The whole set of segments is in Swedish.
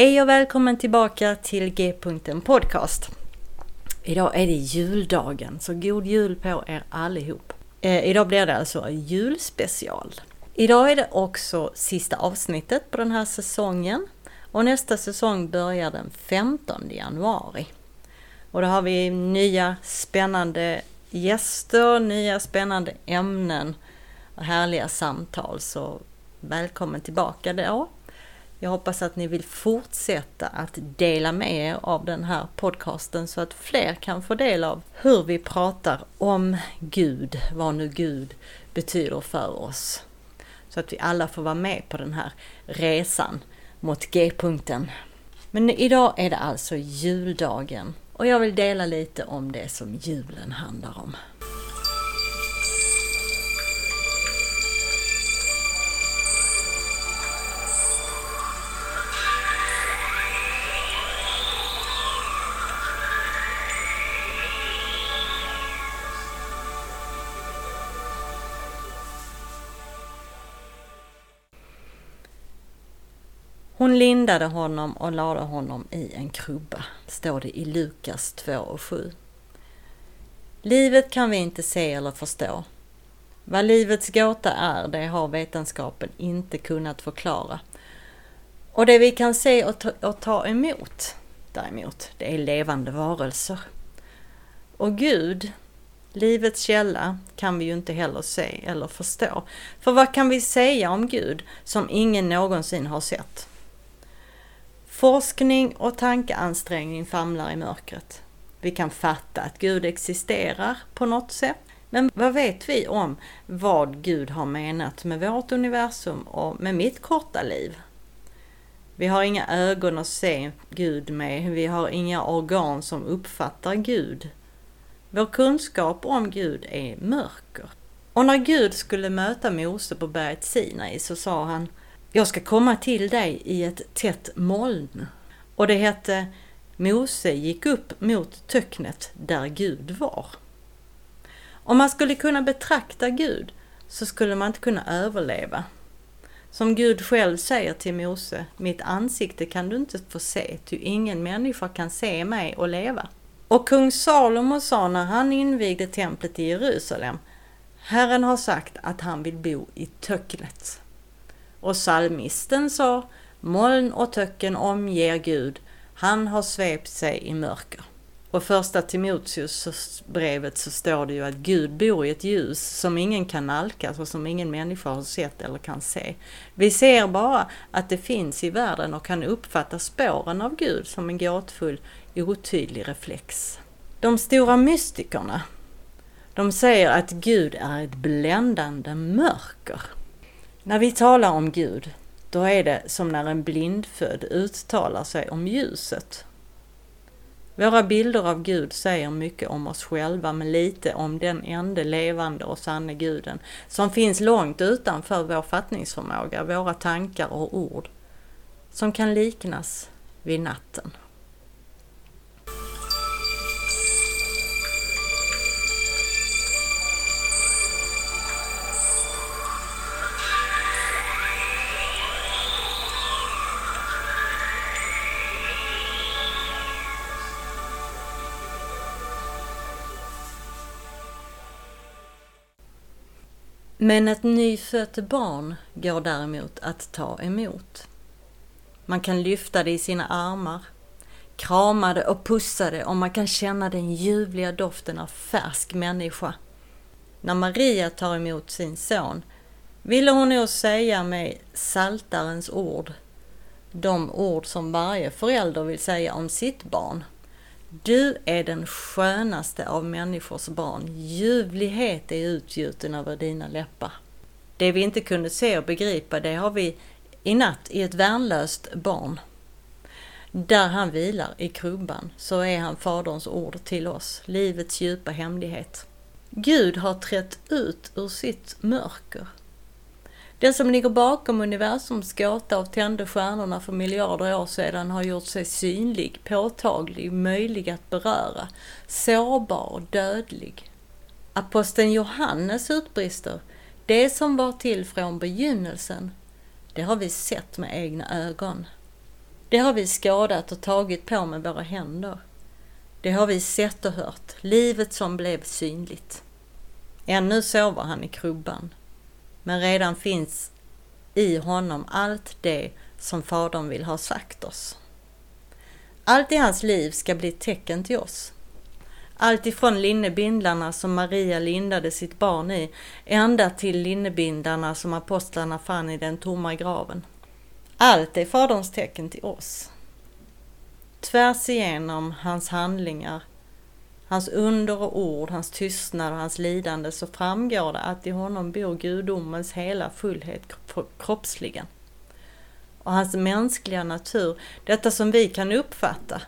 Hej och välkommen tillbaka till G-punkten Podcast. Idag är det juldagen, så god jul på er allihop. Eh, idag blir det alltså julspecial. Idag är det också sista avsnittet på den här säsongen och nästa säsong börjar den 15 januari. Och då har vi nya spännande gäster, nya spännande ämnen och härliga samtal. Så välkommen tillbaka då. Jag hoppas att ni vill fortsätta att dela med er av den här podcasten så att fler kan få del av hur vi pratar om Gud, vad nu Gud betyder för oss. Så att vi alla får vara med på den här resan mot G-punkten. Men idag är det alltså juldagen och jag vill dela lite om det som julen handlar om. Hon lindade honom och lade honom i en krubba, står det i Lukas 2 och 7. Livet kan vi inte se eller förstå. Vad livets gåta är, det har vetenskapen inte kunnat förklara. Och det vi kan se och ta, och ta emot, däremot, det är levande varelser. Och Gud, livets källa, kan vi ju inte heller se eller förstå. För vad kan vi säga om Gud som ingen någonsin har sett? Forskning och tankeansträngning famlar i mörkret. Vi kan fatta att Gud existerar på något sätt. Men vad vet vi om vad Gud har menat med vårt universum och med mitt korta liv? Vi har inga ögon att se Gud med, vi har inga organ som uppfattar Gud. Vår kunskap om Gud är mörker. Och när Gud skulle möta Mose på berget Sinai så sa han jag ska komma till dig i ett tätt moln. Och det hette Mose gick upp mot töcknet där Gud var. Om man skulle kunna betrakta Gud så skulle man inte kunna överleva. Som Gud själv säger till Mose, mitt ansikte kan du inte få se, ty ingen människa kan se mig och leva. Och kung Salomo sa när han invigde templet i Jerusalem, Herren har sagt att han vill bo i töcknet. Och salmisten sa Moln och töcken omger Gud, han har svept sig i mörker. Och första Timoteus brevet så står det ju att Gud bor i ett ljus som ingen kan nalkas och som ingen människa har sett eller kan se. Vi ser bara att det finns i världen och kan uppfatta spåren av Gud som en gåtfull, otydlig reflex. De stora mystikerna, de säger att Gud är ett bländande mörker. När vi talar om Gud, då är det som när en blindfödd uttalar sig om ljuset. Våra bilder av Gud säger mycket om oss själva men lite om den enda levande och sanne guden som finns långt utanför vår fattningsförmåga, våra tankar och ord, som kan liknas vid natten. Men ett nyfött barn går däremot att ta emot. Man kan lyfta det i sina armar, krama det och pussa det och man kan känna den ljuvliga doften av färsk människa. När Maria tar emot sin son ville hon nog säga med saltarens ord, de ord som varje förälder vill säga om sitt barn. Du är den skönaste av människors barn. Ljuvlighet är utgjuten över dina läppar. Det vi inte kunde se och begripa, det har vi i natt i ett värnlöst barn. Där han vilar i krubban så är han Faderns ord till oss, livets djupa hemlighet. Gud har trätt ut ur sitt mörker. Den som ligger bakom universums gåta och tände stjärnorna för miljarder år sedan har gjort sig synlig, påtaglig, möjlig att beröra, sårbar dödlig. Aposteln Johannes utbrister, det som var till från begynnelsen, det har vi sett med egna ögon. Det har vi skådat och tagit på med våra händer. Det har vi sett och hört, livet som blev synligt. Ännu sover han i krubban, men redan finns i honom allt det som Fadern vill ha sagt oss. Allt i hans liv ska bli ett tecken till oss. Allt ifrån linnebindlarna som Maria lindade sitt barn i, ända till linnebindlarna som apostlarna fann i den tomma graven. Allt är Faderns tecken till oss. Tvärs igenom hans handlingar, hans under och ord, hans tystnad och hans lidande så framgår det att i honom bor gudomens hela fullhet kroppsligen. Och hans mänskliga natur, detta som vi kan uppfatta,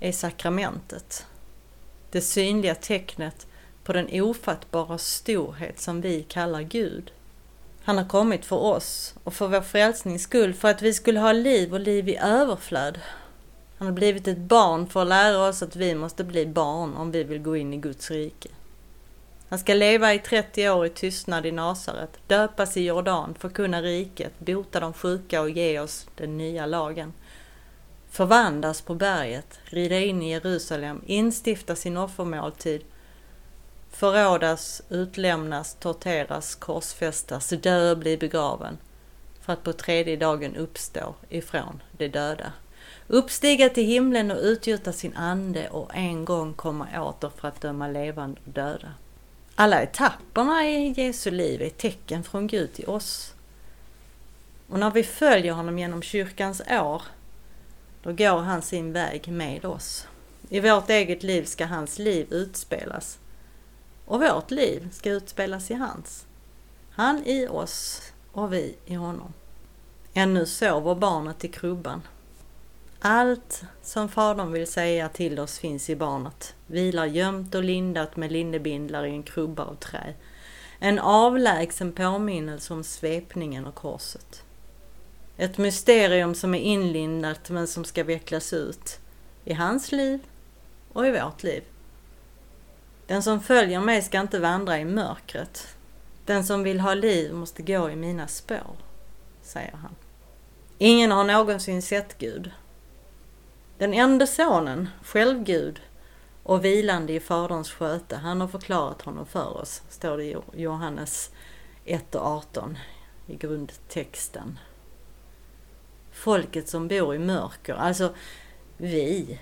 är sakramentet. Det synliga tecknet på den ofattbara storhet som vi kallar Gud. Han har kommit för oss och för vår frälsnings skull, för att vi skulle ha liv och liv i överflöd. Han har blivit ett barn för att lära oss att vi måste bli barn om vi vill gå in i Guds rike. Han ska leva i 30 år i tystnad i Nasaret, döpas i Jordan, förkunna riket, bota de sjuka och ge oss den nya lagen. Förvandlas på berget, rida in i Jerusalem, instifta sin offermåltid förrådas, utlämnas, torteras, korsfästas, dö och bli begraven för att på tredje dagen uppstå ifrån de döda. Uppstiga till himlen och utgjuta sin ande och en gång komma åter för att döma levande och döda. Alla etapperna i Jesu liv är tecken från Gud till oss. Och när vi följer honom genom kyrkans år, då går han sin väg med oss. I vårt eget liv ska hans liv utspelas och vårt liv ska utspelas i hans. Han i oss och vi i honom. Ännu sover barnet i krubban. Allt som Fadern vill säga till oss finns i barnet, vilar gömt och lindat med linnebindlar i en krubba av trä. En avlägsen påminnelse om svepningen och korset. Ett mysterium som är inlindat men som ska vecklas ut i hans liv och i vårt liv. Den som följer mig ska inte vandra i mörkret. Den som vill ha liv måste gå i mina spår, säger han. Ingen har någonsin sett Gud. Den enda sonen, själv Gud och vilande i Faderns sköte, han har förklarat honom för oss, står det i Johannes 1 och 18 i grundtexten. Folket som bor i mörker, alltså vi,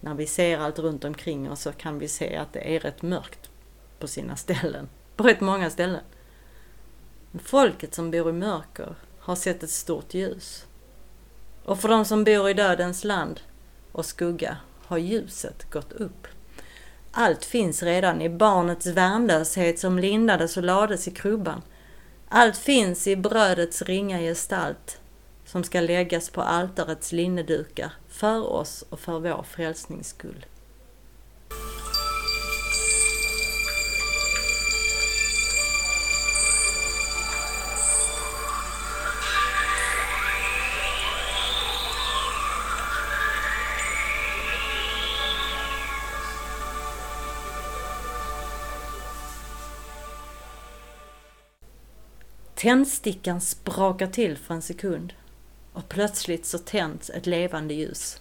när vi ser allt runt omkring oss så kan vi se att det är rätt mörkt på sina ställen. På rätt många ställen. Folket som bor i mörker har sett ett stort ljus. Och för de som bor i dödens land och skugga har ljuset gått upp. Allt finns redan i barnets värnlöshet som lindades och lades i krubban. Allt finns i brödets ringa gestalt som ska läggas på altarets linnedukar för oss och för vår frälsnings skull. Tändstickan sprakar till för en sekund och plötsligt så tänds ett levande ljus.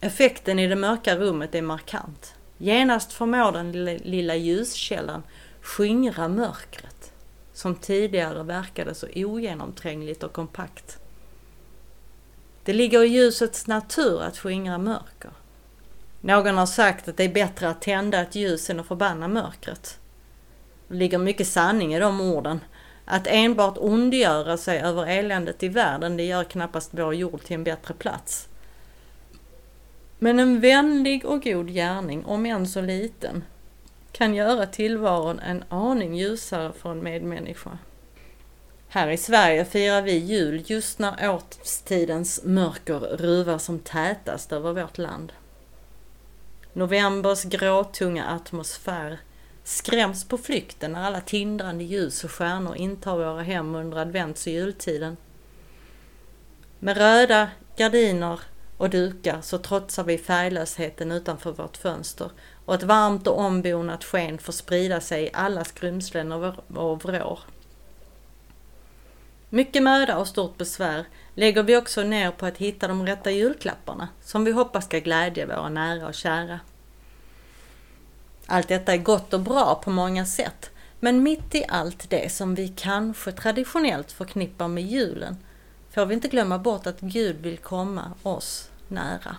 Effekten i det mörka rummet är markant. Genast förmår den lilla ljuskällan skingra mörkret som tidigare verkade så ogenomträngligt och kompakt. Det ligger i ljusets natur att skingra mörker. Någon har sagt att det är bättre att tända ett ljus än att förbanna mörkret. Det ligger mycket sanning i de orden. Att enbart ondgöra sig över eländet i världen, det gör knappast vår jord till en bättre plats. Men en vänlig och god gärning, om än så liten, kan göra tillvaron en aning ljusare för en medmänniska. Här i Sverige firar vi jul just när årstidens mörker ruvar som tätast över vårt land. Novembers gråtunga atmosfär skräms på flykten när alla tindrande ljus och stjärnor intar våra hem under advents och jultiden. Med röda gardiner och dukar så trotsar vi färglösheten utanför vårt fönster och ett varmt och ombonat sken får sprida sig i alla skrymslen och vrår. Mycket möda och stort besvär lägger vi också ner på att hitta de rätta julklapparna som vi hoppas ska glädja våra nära och kära. Allt detta är gott och bra på många sätt, men mitt i allt det som vi kanske traditionellt förknippar med julen får vi inte glömma bort att Gud vill komma oss nära.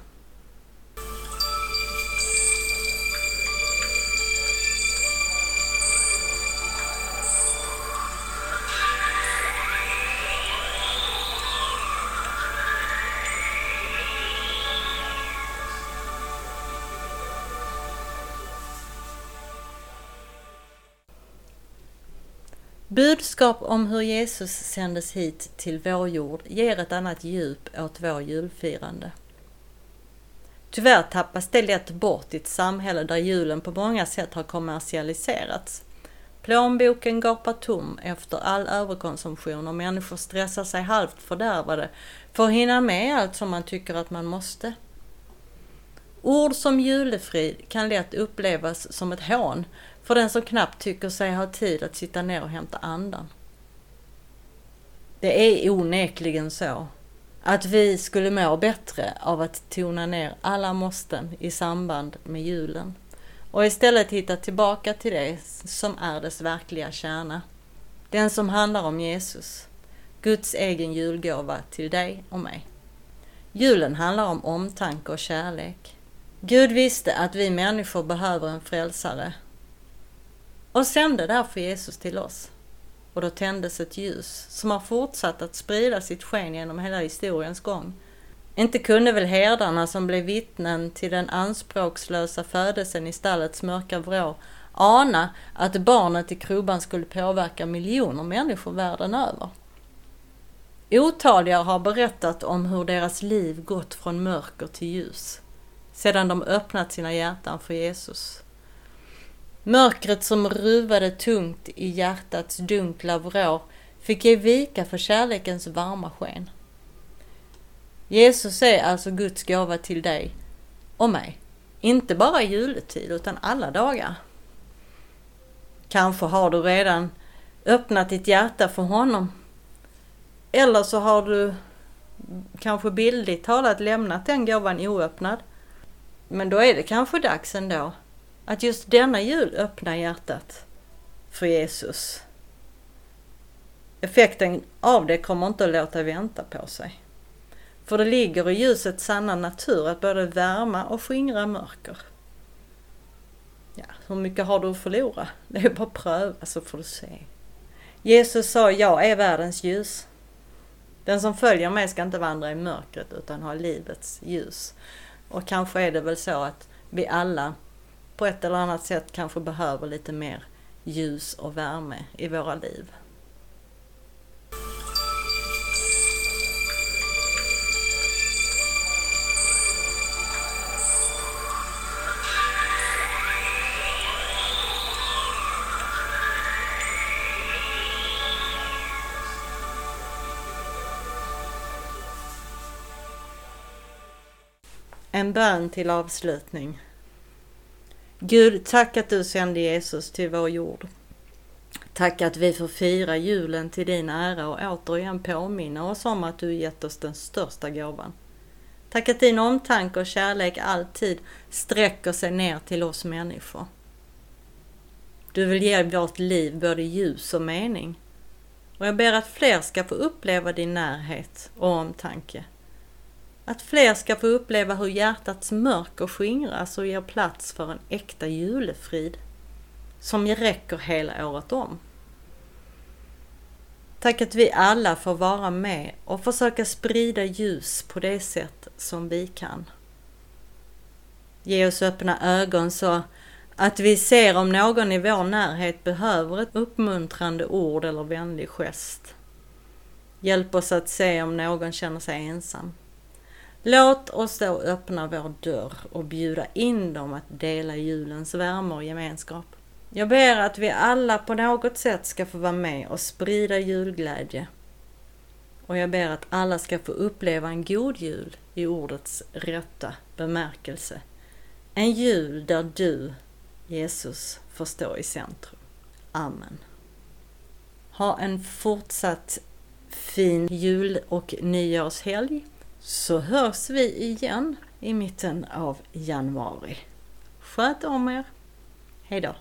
Budskap om hur Jesus sändes hit till vår jord ger ett annat djup åt vår julfirande. Tyvärr tappas det lätt bort i ett samhälle där julen på många sätt har kommersialiserats. Plånboken gapar tom efter all överkonsumtion och människor stressar sig halvt fördärvade för att hinna med allt som man tycker att man måste. Ord som julefrid kan lätt upplevas som ett hån för den som knappt tycker sig ha tid att sitta ner och hämta andan. Det är onekligen så att vi skulle må bättre av att tona ner alla måsten i samband med julen och istället hitta tillbaka till det som är dess verkliga kärna. Den som handlar om Jesus, Guds egen julgåva till dig och mig. Julen handlar om omtanke och kärlek. Gud visste att vi människor behöver en frälsare och sände därför Jesus till oss. Och då tändes ett ljus som har fortsatt att sprida sitt sken genom hela historiens gång. Inte kunde väl herdarna som blev vittnen till den anspråkslösa födelsen i stallets mörka vrå ana att barnet i krubban skulle påverka miljoner människor världen över. Otaliga har berättat om hur deras liv gått från mörker till ljus sedan de öppnat sina hjärtan för Jesus. Mörkret som ruvade tungt i hjärtats dunkla vrå fick ge vika för kärlekens varma sken. Jesus är alltså Guds gåva till dig och mig. Inte bara i juletid utan alla dagar. Kanske har du redan öppnat ditt hjärta för honom. Eller så har du kanske bildligt talat lämnat den gåvan oöppnad. Men då är det kanske dags ändå att just denna jul öppna hjärtat för Jesus. Effekten av det kommer inte att låta vänta på sig. För det ligger i ljusets sanna natur att både värma och skingra mörker. Ja, hur mycket har du att förlora? Det är bara att pröva så får du se. Jesus sa, jag är världens ljus. Den som följer mig ska inte vandra i mörkret utan ha livets ljus. Och kanske är det väl så att vi alla på ett eller annat sätt kanske behöver lite mer ljus och värme i våra liv. En bön till avslutning. Gud, tack att du sände Jesus till vår jord. Tack att vi får fira julen till din ära och återigen påminna oss om att du gett oss den största gåvan. Tack att din omtanke och kärlek alltid sträcker sig ner till oss människor. Du vill ge vårt liv både ljus och mening. Och jag ber att fler ska få uppleva din närhet och omtanke. Att fler ska få uppleva hur hjärtats mörker skingras och ger plats för en äkta julefrid som räcker hela året om. Tack att vi alla får vara med och försöka sprida ljus på det sätt som vi kan. Ge oss öppna ögon så att vi ser om någon i vår närhet behöver ett uppmuntrande ord eller vänlig gest. Hjälp oss att se om någon känner sig ensam. Låt oss då öppna vår dörr och bjuda in dem att dela julens värme och gemenskap. Jag ber att vi alla på något sätt ska få vara med och sprida julglädje. Och jag ber att alla ska få uppleva en god jul i ordets rätta bemärkelse. En jul där du, Jesus, får stå i centrum. Amen. Ha en fortsatt fin jul och nyårshelg så hörs vi igen i mitten av januari. Sköt om er! Hejdå!